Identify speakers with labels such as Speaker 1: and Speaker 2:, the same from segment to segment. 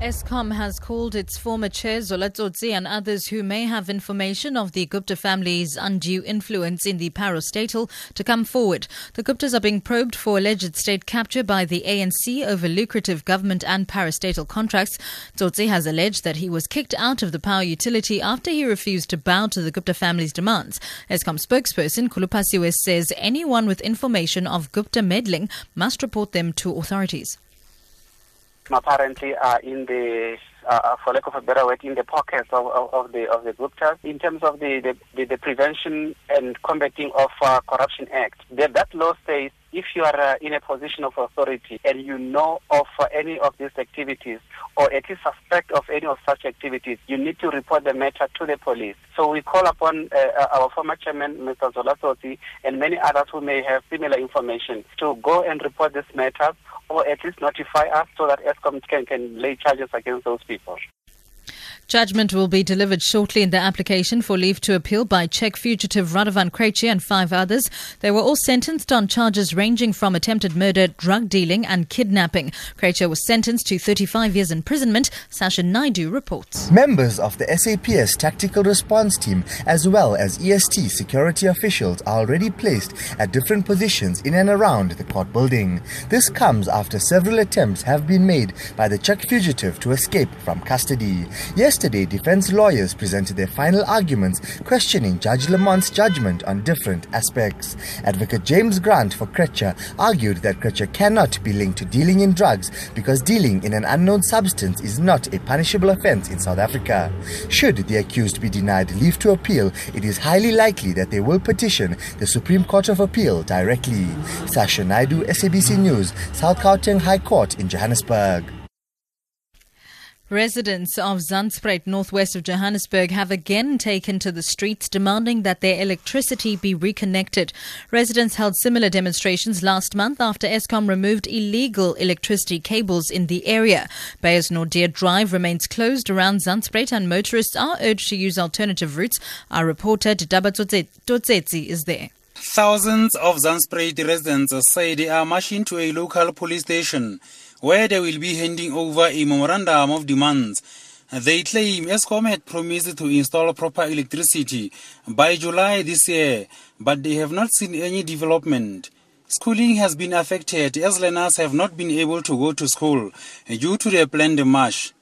Speaker 1: Eskom has called its former chair Zola Tsotsi and others who may have information of the Gupta family's undue influence in the parastatal to come forward. The Guptas are being probed for alleged state capture by the ANC over lucrative government and parastatal contracts. Tsotsi has alleged that he was kicked out of the power utility after he refused to bow to the Gupta family's demands. Eskom spokesperson Khulu Phasiwe says anyone with information of Gupta meddling must report them to authorities
Speaker 2: apparently are in the uh, for lack of a better word, in the pockets of, of, of the of the Guptas in terms of the, the, the Prevention and Combating of uh, Corruption Act. That, that law says if you are uh, in a position of authority and you know of uh, any of these activities or at least suspect of any of such activities, you need to report the matter to the police. So we call upon uh, our former chairman, Mr. Zola Tsotsi, and many others who may have similar information to go and report this matter or at least notify us so that Eskom can, can lay charges against those people.
Speaker 1: Judgment will be delivered shortly in the application for leave to appeal by Czech fugitive Radovan Krejcir and five others. They were all sentenced on charges ranging from attempted murder, drug dealing, and kidnapping. Krejcir was sentenced to 35 years imprisonment. Sasha Naidu reports.
Speaker 3: Members of the SAPS tactical response team, as well as EST security officials, are already placed at different positions in and around the court building. This comes after several attempts have been made by the Czech fugitive to escape from custody. Yes, Yesterday, defense lawyers presented their final arguments questioning Judge Lamont's judgment on different aspects. Advocate James Grant for Krejcir argued that Krejcir cannot be linked to dealing in drugs because dealing in an unknown substance is not a punishable offense in South Africa. Should the accused be denied leave to appeal, it is highly likely that they will petition the Supreme Court of Appeal directly. Sasha Naidu, SABC News, South Gauteng High Court in Johannesburg.
Speaker 1: Residents of Zandspruit, northwest of Johannesburg, have again taken to the streets demanding that their electricity be reconnected. Residents held similar demonstrations last month after Eskom removed illegal electricity cables in the area. Beyers Naudé Drive remains closed around Zandspruit and motorists are urged to use alternative routes. Our reporter Didaba Totsetsi is there.
Speaker 4: Thousands of Zandspruit residents say they are marching to a local police station where they will be handing over a memorandum of demands. They claim Eskom had promised to install proper electricity by July this year, but they have not seen any development. Schooling has been affected as learners have not been able to go to school due to the planned march.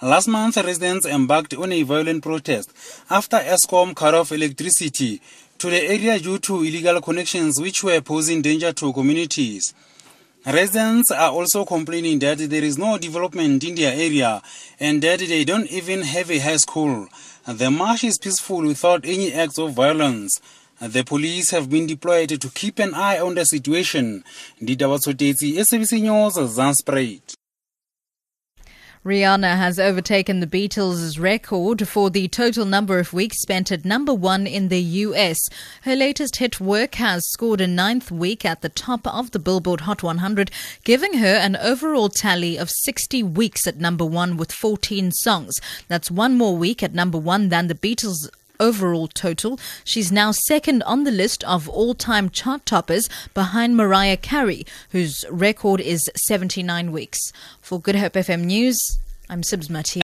Speaker 4: Last month, residents embarked on a violent protest after Eskom cut off electricity to the area due to illegal connections which were posing danger to communities. Residents are also complaining that there is no development in their area and that they don't even have a high school. The march is peaceful without any acts of violence. The police have been deployed to keep an eye on the situation. Didaba SABC News, Zandspruit.
Speaker 1: Rihanna has overtaken the Beatles' record for the total number of weeks spent at number one in the US. Her latest hit work has scored a ninth week at the top of the Billboard Hot 100, giving her an overall tally of 60 weeks at number one with 14 songs. That's one more week at number one than the Beatles' overall total. She's now second on the list of all time chart toppers behind Mariah Carey, whose record is 79 weeks. For Good Hope FM News, I'm Sibs Mati.